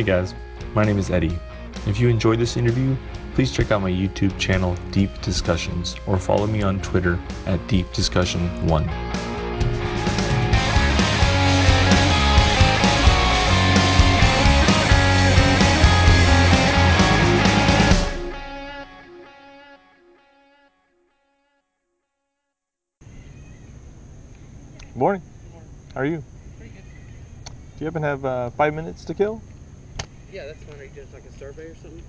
Hey guys, my name is Eddie. If you enjoyed this interview, please check out my YouTube channel, Deep Discussions, or follow me on Twitter at Deep Discussion 1. Morning. How are you? Pretty good. Do you happen to have uh, five minutes to kill? Yeah, that's fine. Are you just like a survey or something?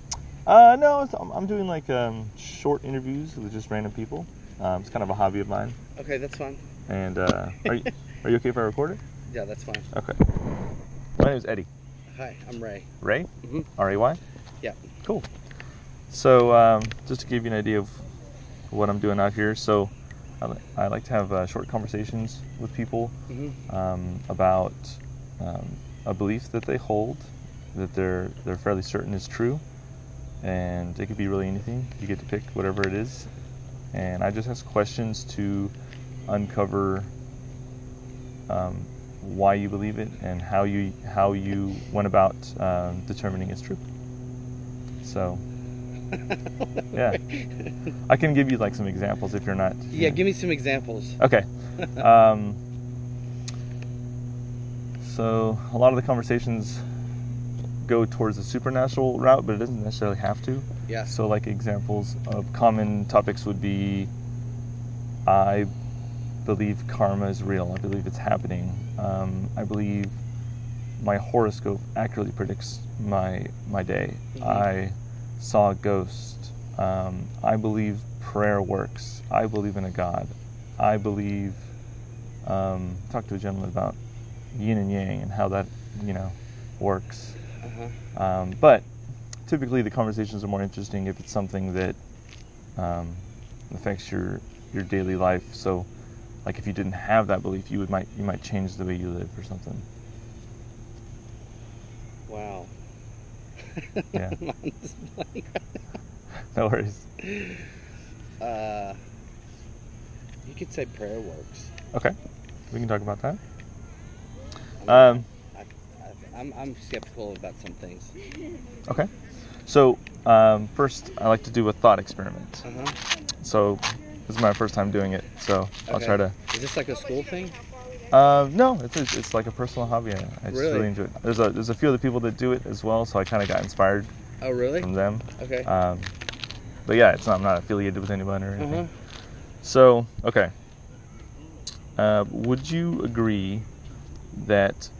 Uh, no, it's, I'm, I'm doing like um, short interviews with just random people. Um, it's kind of a hobby of mine. Okay, that's fine. And uh, are you are you okay if I record it? Yeah, that's fine. Okay. My name is Eddie. Hi, I'm Ray. Ray. Mhm. R A Y. Yeah. Cool. So um, just to give you an idea of what I'm doing out here, so I, li- I like to have uh, short conversations with people Mm-hmm. um, about um, a belief that they hold that they're they're fairly certain is true, and it could be really anything. You get to pick whatever it is, and I just ask questions to uncover um, why you believe it and how you how you went about um, determining it's true. So yeah, I can give you like some examples if you're not. Yeah, give me some examples. Okay. Um, so a lot of the conversations go towards the supernatural route, but it doesn't necessarily have to. Yeah. So like examples of common topics would be, I believe karma is real. I believe it's happening. Um, I believe my horoscope accurately predicts my my day. Mhm. I saw a ghost. Um, I believe prayer works. I believe in a God. I believe. Um, talked to a gentleman about yin and yang and how that you know works. Uh-huh. Um, but typically, the conversations are more interesting if it's something that um, affects your your daily life. So, like if you didn't have that belief, you would might you might change the way you live or something. Wow. Yeah. I'm just blank No worries. Uh, you could say prayer works. Okay, we can talk about that. Um, I'm, I'm skeptical about some things. okay. So um, first, I like to do a thought experiment. Uh-huh. So this is my first time doing it, so I'll Okay. try to. Is this like a school thing? Um, no, it's it's it's like a personal hobby. I, I just Really? really enjoy it. There's a there's a few other people that do it as well, so I kind of got inspired Oh, really? from them. Okay. Um, but yeah, it's not I'm not affiliated with anyone or anything. Uh-huh. So okay. Uh, would you agree that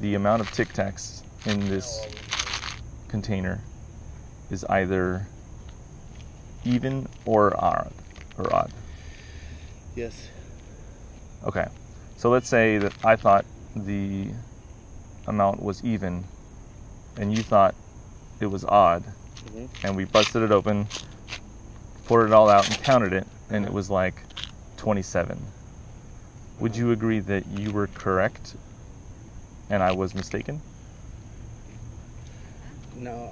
the amount of Tic Tacs in this container is either even or odd or odd? Yes. Okay. So let's say that I thought the amount was even and you thought it was odd hmm and we busted it open, poured it all out and counted it and it was like 27. Would you agree that you were correct and I was mistaken? No.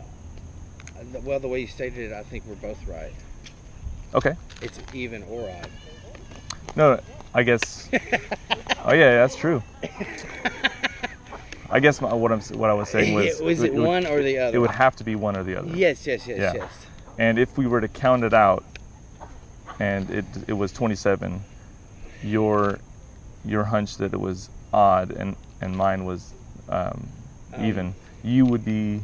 Well, the way you stated it, I think we're both right. Okay. It's even or odd. No, I guess. oh yeah, that's true. I guess my, what I'm what I was saying was was it, would- one or the other? It would have to be one or the other. Yes, yes, yes, Yeah. yes. And if we were to count it out, and it it was 27, your your hunch that it was odd and and mine was um, Um, even, you would be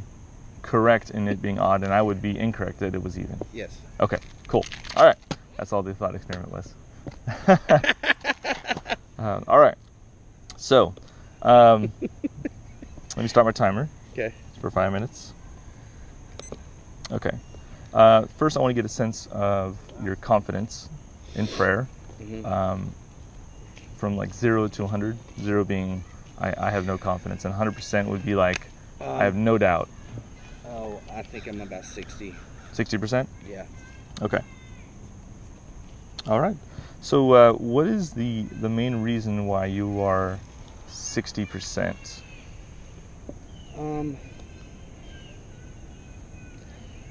correct in it being odd, and I would be incorrect that it was even. Yes. Okay, cool. All right, that's all the thought experiment was. um, all right, so um, let me start my timer Okay. for five minutes. Okay. Uh, first, I want to get a sense of your confidence in prayer hmm um, from like zero to 100. Zero being I, I have no confidence, and 100% would be like I have Um, no doubt. oh, I think I'm about 60. 60%? Yeah. Okay. All right. So, uh, what is the the main reason why you are 60%? Um,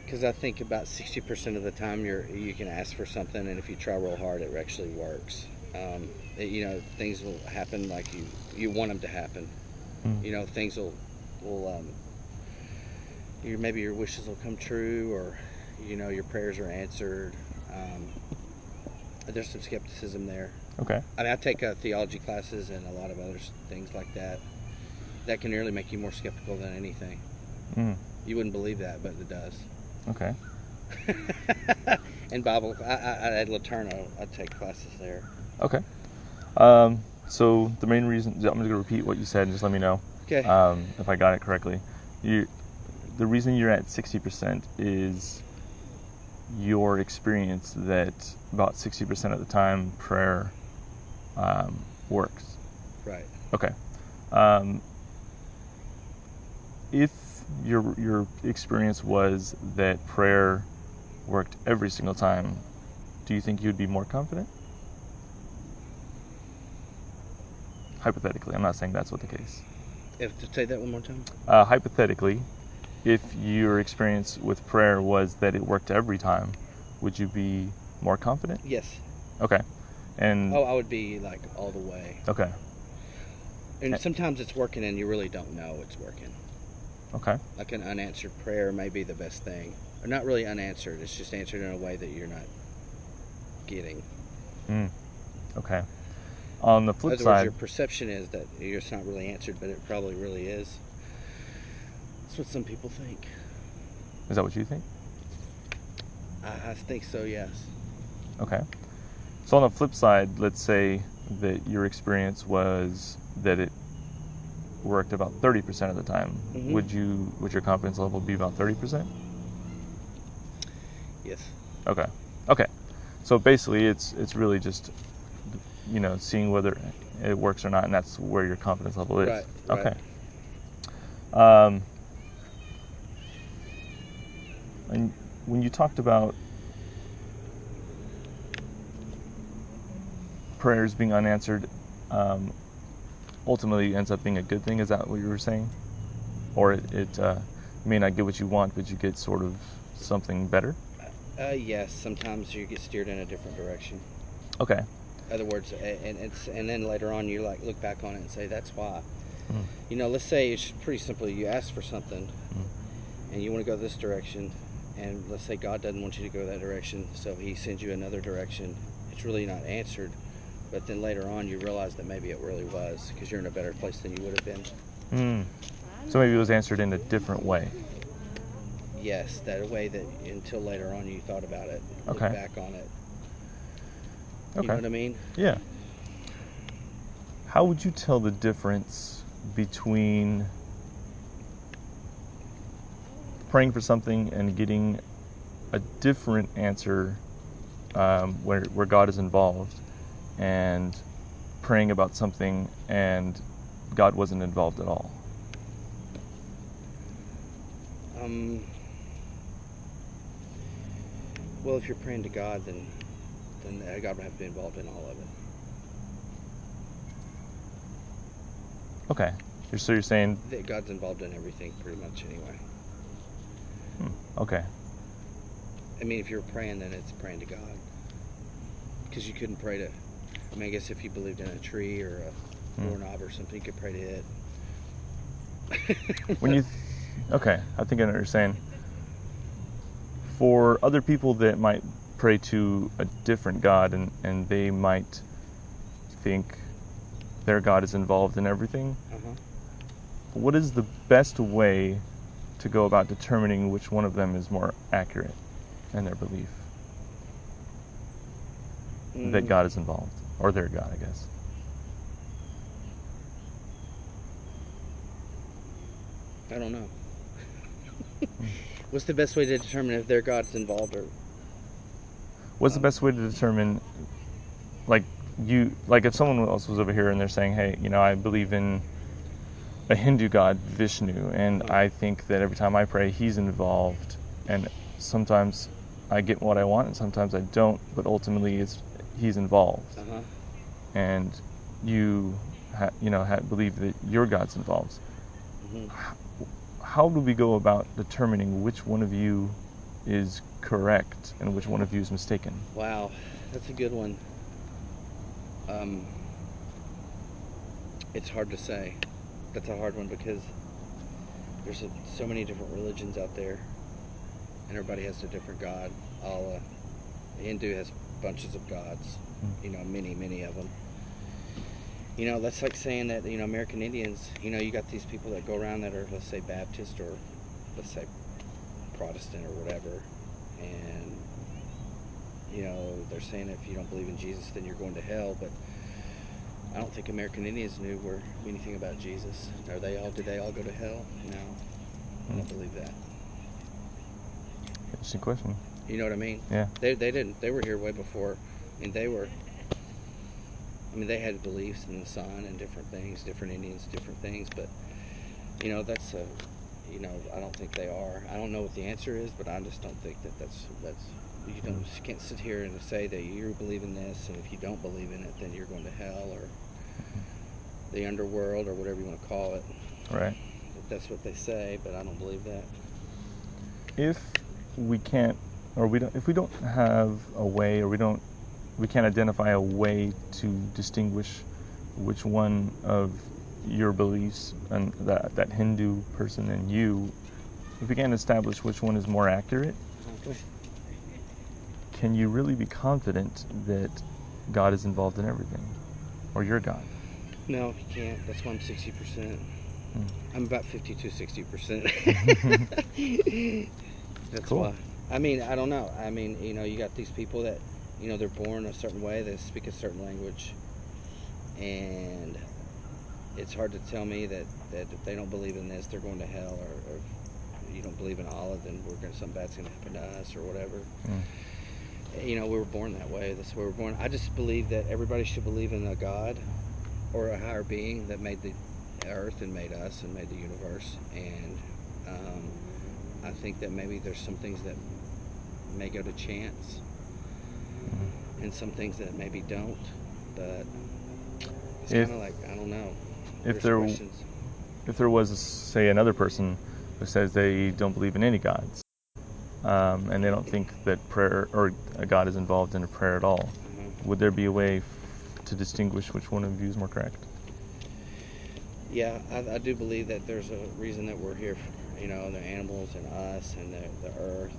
because I think about 60% of the time you're you can ask for something, and if you try real hard, it actually works. Um, it- you know, things will happen like you you want them to happen. Mm. You know, things will will um, your maybe your wishes will come true, or you know your prayers are answered. Um, there's some skepticism there. Okay. I mean, I take uh, theology classes and a lot of other things like that. That can really make you more skeptical than anything. Mm. You wouldn't believe that, but it does. Okay. and Bible, I, I, at Laterno, I take classes there. Okay. Um, so the main reason I'm just going to repeat what you said. and Just let me know Okay. um, if I got it correctly. You, the reason you're at 60% is your experience that about 60% of the time prayer um, works. right. Okay. Um, if your your experience was that prayer worked every single time, do you think you'd be more confident? Hypothetically, I'm not saying that's what the case. If to say that one more time. Uh, hypothetically, if your experience with prayer was that it worked every time, would you be more confident? Yes. Okay. And Oh, I would be like all the way. okay, And sometimes it's working, and you really don't know it's working. okay, Like an unanswered prayer may be the best thing, or not really unanswered. It's just answered in a way that you're not getting. mm. okay. On the flip words, your perception is that it's not really answered, but it probably really is. That's what some people think. is that what you think? I, I think so. Yes. Okay. So on the flip side, let's say that your experience was that it worked about 30% of the time. Mhm. Would you would your confidence level be about 30%? Yes. Okay. Okay. So basically it's it's really just you know, seeing whether it works or not and that's where your confidence level is. Right, right. Okay. Um and when you talked about prayers being unanswered, um, ultimately ends up being a good thing. Is that what you were saying? Or it, it uh, you may not get what you want, but you get sort of something better? Uh, yes. Sometimes you get steered in a different direction. Okay. Other words and it's and then later on you like look back on it and say that's why Mm. you know let's say it's pretty simple you ask for something Mm. and you want to go this direction and let's say god doesn't want you to go that direction so he sends you another direction it's really not answered but then later on you realize that maybe it really was because you're in a better place than you would have been Mm. So maybe it was answered in a different way. yes that way that until later on you thought about it look Okay. back on it Okay. you know what i mean Yeah. How would you tell the difference between praying for something and getting a different answer um, where, where God is involved and praying about something and God wasn't involved at all? Um. Well, if you're praying to God, then then uh, God would have to be involved in all of it. Okay. So you're saying, That God's involved in everything, pretty much, anyway. hmm, okay. I mean, if you're praying, then it's praying to God. Because you couldn't pray to. I mean, I guess if you believed in a tree or a Hmm. doorknob or something, you could pray to it. when you okay i think i know what you're saying for other people that might pray to a different god and, and they might think their god is involved in everything uh-huh. what is the best way to go about determining which one of them is more accurate in their belief that Mm, god is involved or their god i guess I don't know. What's the best way to determine if their God's involved or What's the best way to determine, like you, like if someone else was over here and they're saying, hey, you know, I believe in a Hindu god, Vishnu, and. I think that every time I pray, he's involved, and sometimes I get what I want, and sometimes I don't, but ultimately it's he's involved, uh-huh. and you, ha- you know, ha- believe that your God's involved. hmm How do we go about determining which one of you is correct and which one of you is mistaken? Wow, that's a good one. Um, it's hard to say. That's a hard one because there's a, so many different religions out there, and everybody has a different god. Allah, Hindu has bunches of gods, Mm. you know, many, many of them. You know, that's like saying that you know American Indians. You know, you got these people that go around that are let's say Baptist or let's say Protestant or whatever, and you know they're saying if you don't believe in Jesus, then you're going to hell. But I don't think American Indians knew where anything about Jesus. Are they all? Did they all go to hell? No, I don't believe that. Interesting question. You know what I mean? Yeah. They they didn't. They were here way before, and they were. I mean, they had beliefs in the sun and different things, different Indians, different things. But you know, that's a, you know, I don't think they are. I don't know what the answer is, but I just don't think that that's that's. You don't you can't sit here and say that you believe in this, and if you don't believe in it, then you're going to hell or the underworld or whatever you want to call it. Right. That's what they say, but I don't believe that. if we can't or we don't if we don't have a way or we don't we can't identify a way to distinguish which one of your beliefs and that that Hindu person and you if we can't establish which one is more accurate can you really be confident that God is involved in everything or your God No, you can't. That's why I'm 60%. Hmm. I'm about 52, 60%. That's Cool. why. I mean, I don't know. I mean, you know, you got these people that, you know, they're born a certain way, they speak a certain language. And it's hard to tell me that, that if they don't believe in this, they're going to hell, or, or if you don't believe in Allah, then we're going to something bad's going to happen to us, or whatever. Mm. You know, we were born that way. That's where we're born. I just believe that everybody should believe in a God or a higher being that made the earth and made us and made the universe. And um, I think that maybe there's some things that may go to chance and some things that maybe don't. But it's kind of like, I don't know. If there questions. if there was say another person who says they don't believe in any gods um, and they don't think that prayer or a god is involved in a prayer at all Mhm. would there be a way f- to distinguish which one of you is more correct Yeah, I, I do believe that there's a reason that we're here. For, you know, the animals and us and the, the earth,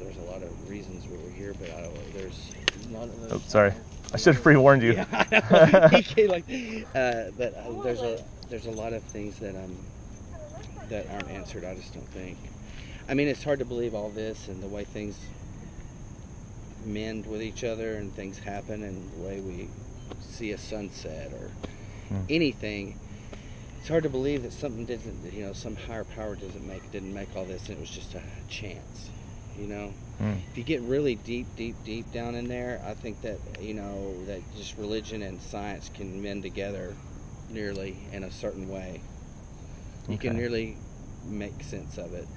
there's a lot of reasons why we're here. But I, don't, there's not. oh sorry i should have pre-warned you Yeah. Like, uh, but uh, there's a there's a lot of things that um that aren't answered. I just don't think. I mean, it's hard to believe all this and the way things mend with each other and things happen and the way we see a sunset or Hmm. anything. It's hard to believe that something didn't, you know, some higher power doesn't make didn't make all this and it was just a chance, you know Mm. if you get really deep, deep, deep down in there, I think that you know that just religion and science can mend together, nearly in a certain way. You can Okay. really make sense of it.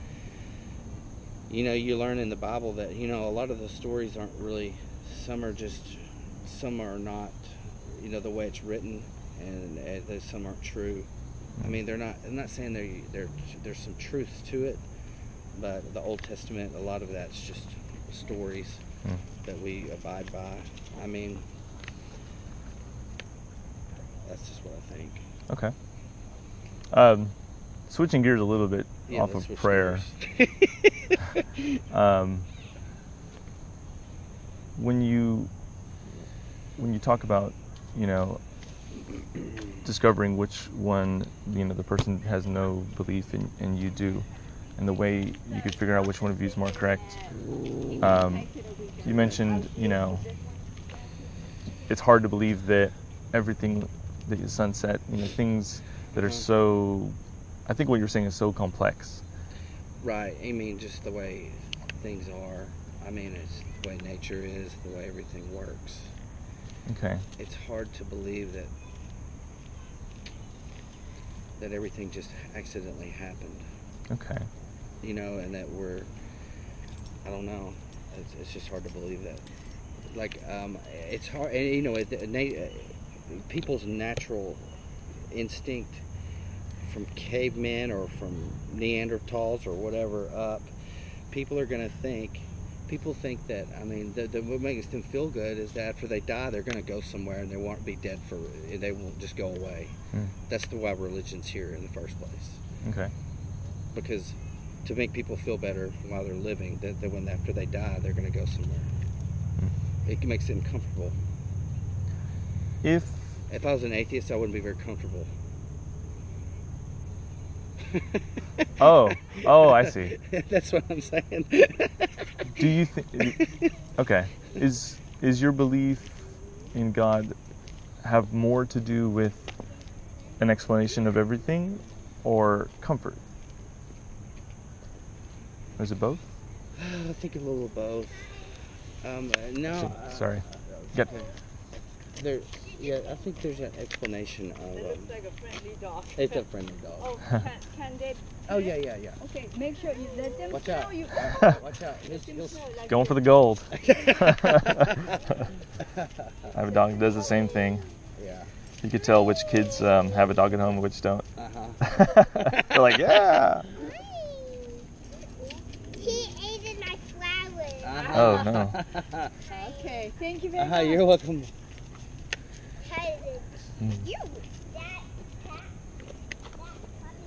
You know, you learn in the Bible that you know a lot of the stories aren't really. Some are just, some are not. You know the way it's written, and there's some aren't true. I mean, they're not. I'm not saying they're, they're there's some truth to it, but the Old Testament, a lot of that's just stories Hmm. that we abide by. I mean, that's just what I think. okay um, switching gears a little bit Yeah, off of prayer um, when you when you talk about you know discovering which one you know the person has no belief in and you do and the way you could figure out which one of you is more correct um, you mentioned you know it's hard to believe that everything that the sunset you know things that are so i think what you're saying is so complex right. I mean, just the way things are. I mean, it's the way nature is, the way everything works. okay It's hard to believe that that everything just accidentally happened. okay you know, and that we're, I don't know, it's, it's just hard to believe that. Like, um, it's hard, and you know, it, it, people's natural instinct from cavemen or from Neanderthals or whatever up, people are going to think, people think that, I mean, the, the, what makes them feel good is that after they die, they're going to go somewhere and they won't be dead for, they won't just go away. Hmm. That's the why religion's here in the first place okay because to make people feel better while they're living, that, that when after they die, they're going to go somewhere. Hmm. It makes them comfortable. If If I was an atheist, I wouldn't be very comfortable. Oh, oh, I see. That's what I'm saying. do you think? Okay, is is your belief in God have more to do with an explanation of everything, or comfort? Or is it both? I think a little of both. Um, uh, no. Actually, uh, sorry. uh, Get- okay. There, yeah, I think there's an explanation of. It Um, looks like a friendly dog. it's a friendly dog. Oh, can, can they? Oh yeah, yeah, yeah. Okay, make sure you let them Watch out. you. Watch out. He'll, Let them he'll, like Going for the gold. I have a dog that does the same thing. yeah. You could tell which kids um, have a dog at home and which don't. Uh huh. They're like, yeah. He ate my flowers. Uh-huh. Oh no. Okay, thank you very Uh-huh, much. you're welcome. How did Mm. you? That cat. That puppy.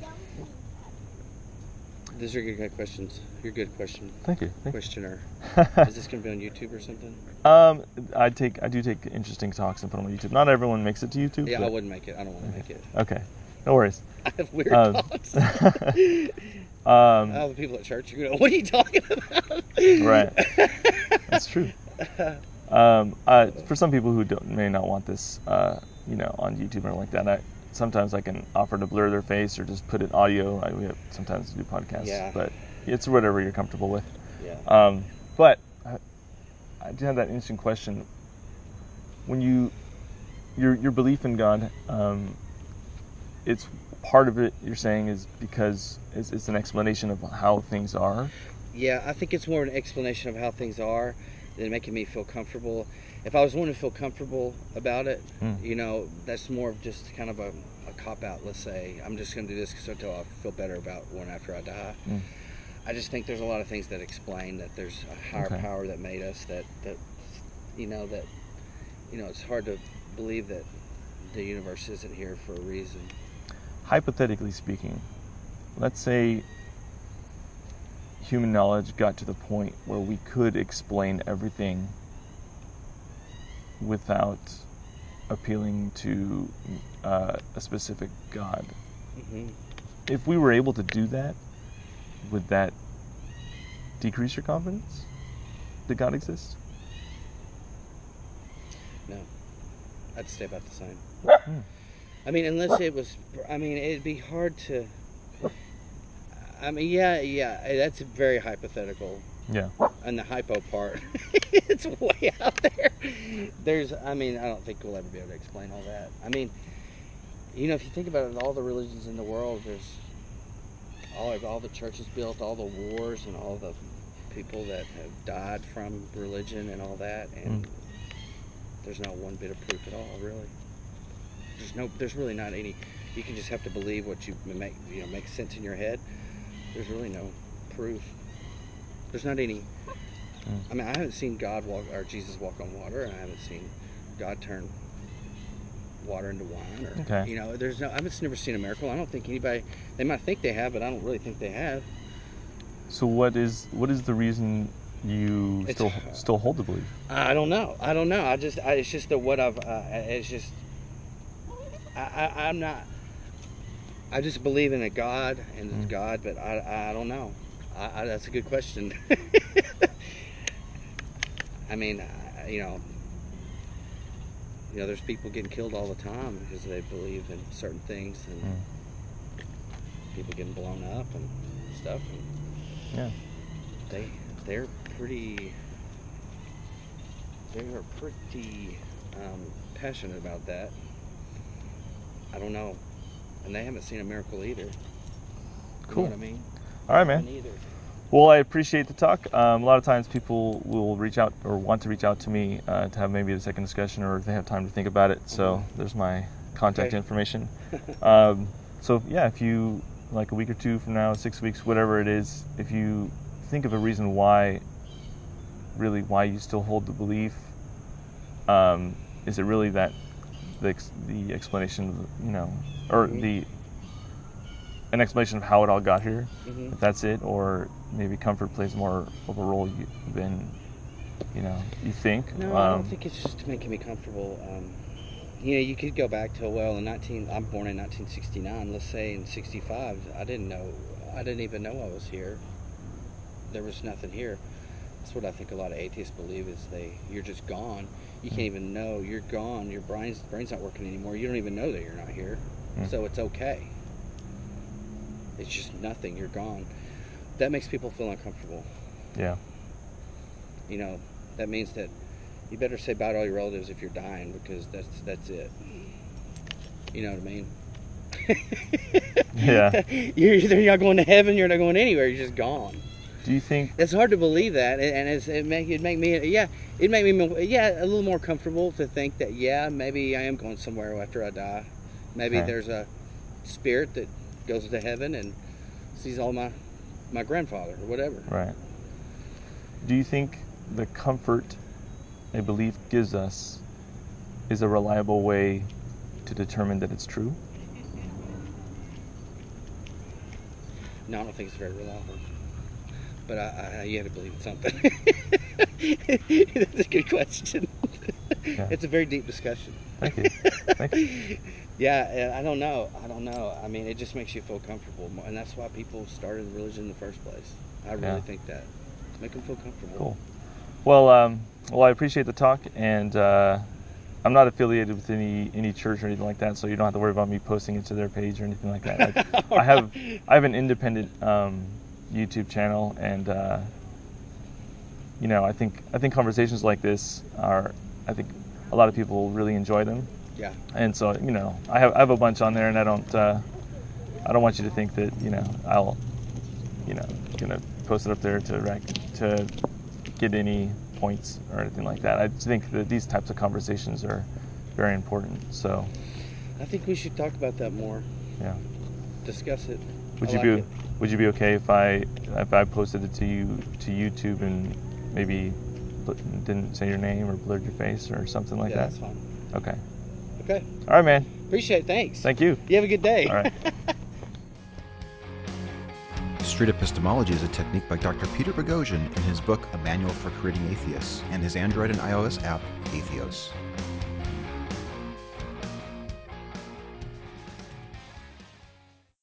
Dumpy puppy. These are good questions. You're a good question. Thank you. Thank Questioner. Is this gonna be on YouTube or something? Um, I take I do take interesting talks and put them on YouTube. Not everyone makes it to YouTube. Yeah, I wouldn't make it. I don't want to make it. Okay, no worries. I have weird Um, thoughts. Um, All the people at church are gonna. What are you talking about? Right. That's true. Um, uh, for some people who don't, may not want this, uh, you know, on YouTube or like that, I, sometimes I can offer to blur their face or just put it audio. I, we have, sometimes do podcasts, Yeah. but it's whatever you're comfortable with. yeah. Um, but I, I do have that interesting question. When you your your belief in God, um, it's part of it. You're saying is because it's, it's an explanation of how things are. Yeah, I think it's more an explanation of how things are than making me feel comfortable. If I was wanting to feel comfortable about it, Mm. you know, that's more of just kind of a, a cop out. Let's say I'm just going to do this until I feel better about when after I die. Mm. I just think there's a lot of things that explain that there's a higher Okay. power that made us. That that you know that you know it's hard to believe that the universe isn't here for a reason. Hypothetically speaking, let's say human knowledge got to the point where we could explain everything without appealing to uh, a specific God. hmm If we were able to do that, would that decrease your confidence? Did God exist? No, I'd stay about the same. Hmm. I mean, unless it was, I mean, it'd be hard to. I mean, yeah, yeah, that's very hypothetical. Yeah. And the hypo part, it's way out there. There's, I mean, I don't think we'll ever be able to explain all that. I mean, you know, if you think about it, all the religions in the world, there's all all the churches built, all the wars, and all the people that have died from religion and all that, and hmm. there's not one bit of proof at all, really. There's no, there's really not any. You can just have to believe what you make, you know, makes sense in your head. There's really no proof. There's not any. Mm. I mean, I haven't seen God walk or Jesus walk on water, and I haven't seen God turn water into wine, or Okay. you know, there's no. I've just never seen a miracle. I don't think anybody. They might think they have, but I don't really think they have. So what is what is the reason you It's still still hold the belief? I don't know. I don't know. I just, I, it's just the what I've, uh, it's just, I, I, I'm not, I just believe in a God and Mm. God, but I, I don't know. I, I, that's a good question. I mean, I, you know, you know, there's people getting killed all the time because they believe in certain things and Mm. people getting blown up and stuff. And Yeah. they they're pretty they are pretty um, passionate about that. I don't know, and they haven't seen a miracle either. You Cool. know what I mean? All right, man. Neither. Well, I appreciate the talk. Um, a lot of times people will reach out or want to reach out to me uh, to have maybe a second discussion or if they have time to think about it. So there's my contact Okay. information. um, so yeah, if you like a week or two from now, six weeks, whatever it is, if you think of a reason why, really why you still hold the belief, um, is it really that the ex- the explanation, you know, or Mhm. the an explanation of how it all got here. Mhm. If that's it, or maybe comfort plays more of a role you, than you know you think. No, I Um, don't think it's just making me comfortable. Um, you know, you could go back to well, in 19. I'm born in 1969. Let's say in 65, I didn't know. I didn't even know I was here. There was nothing here. That's what I think a lot of atheists believe is they you're just gone. You can't even know you're gone. Your brain's brain's not working anymore. You don't even know that you're not here. Mm. So it's okay. It's just nothing. You're gone. That makes people feel uncomfortable. yeah. you know, that means that you better say bye to all your relatives if you're dying because that's that's it. You know what I mean? Yeah. you're either not going to heaven, you're not going anywhere. You're just gone. Do you think? It's hard to believe that, and it's, it make it make me yeah, it make me yeah a little more comfortable to think that yeah maybe I am going somewhere after I die. Maybe Okay. there's a spirit that goes to heaven and sees all my my grandfather or whatever. Right. Do you think the comfort a belief gives us is a reliable way to determine that it's true? No, I don't think it's very reliable. But I, I, you had to believe in something. That's a good question. Yeah. It's a very deep discussion. Thank you. Thank you. Yeah, I don't know. I don't know. I mean, it just makes you feel comfortable, more, and that's why people started religion in the first place. I really Yeah. think that make them feel comfortable. Cool. Well, um, well, I appreciate the talk, and uh, I'm not affiliated with any any church or anything like that, so you don't have to worry about me posting it to their page or anything like that. I, I have I have an independent um, YouTube channel, and uh, you know, I think I think conversations like this are, I think a lot of people really enjoy them, Yeah. and so you know, I have I have a bunch on there, and I don't uh, I don't want you to think that you know I'll you know gonna post it up there to rack, to get any points or anything like that. I think that these types of conversations are very important. So I think we should talk about that more. yeah, Discuss it. would I you like be it. Would you be okay if I if I posted it to you to YouTube and maybe bl- didn't say your name or blurred your face or something like yeah, that? that's fine. Okay. Okay. All right, man. Appreciate it. Thanks. Thank you. You have a good day. All right. Street epistemology is a technique by Dr. Peter Boghossian in his book A Manual for Creating Atheists and his Android and iOS app, Atheos.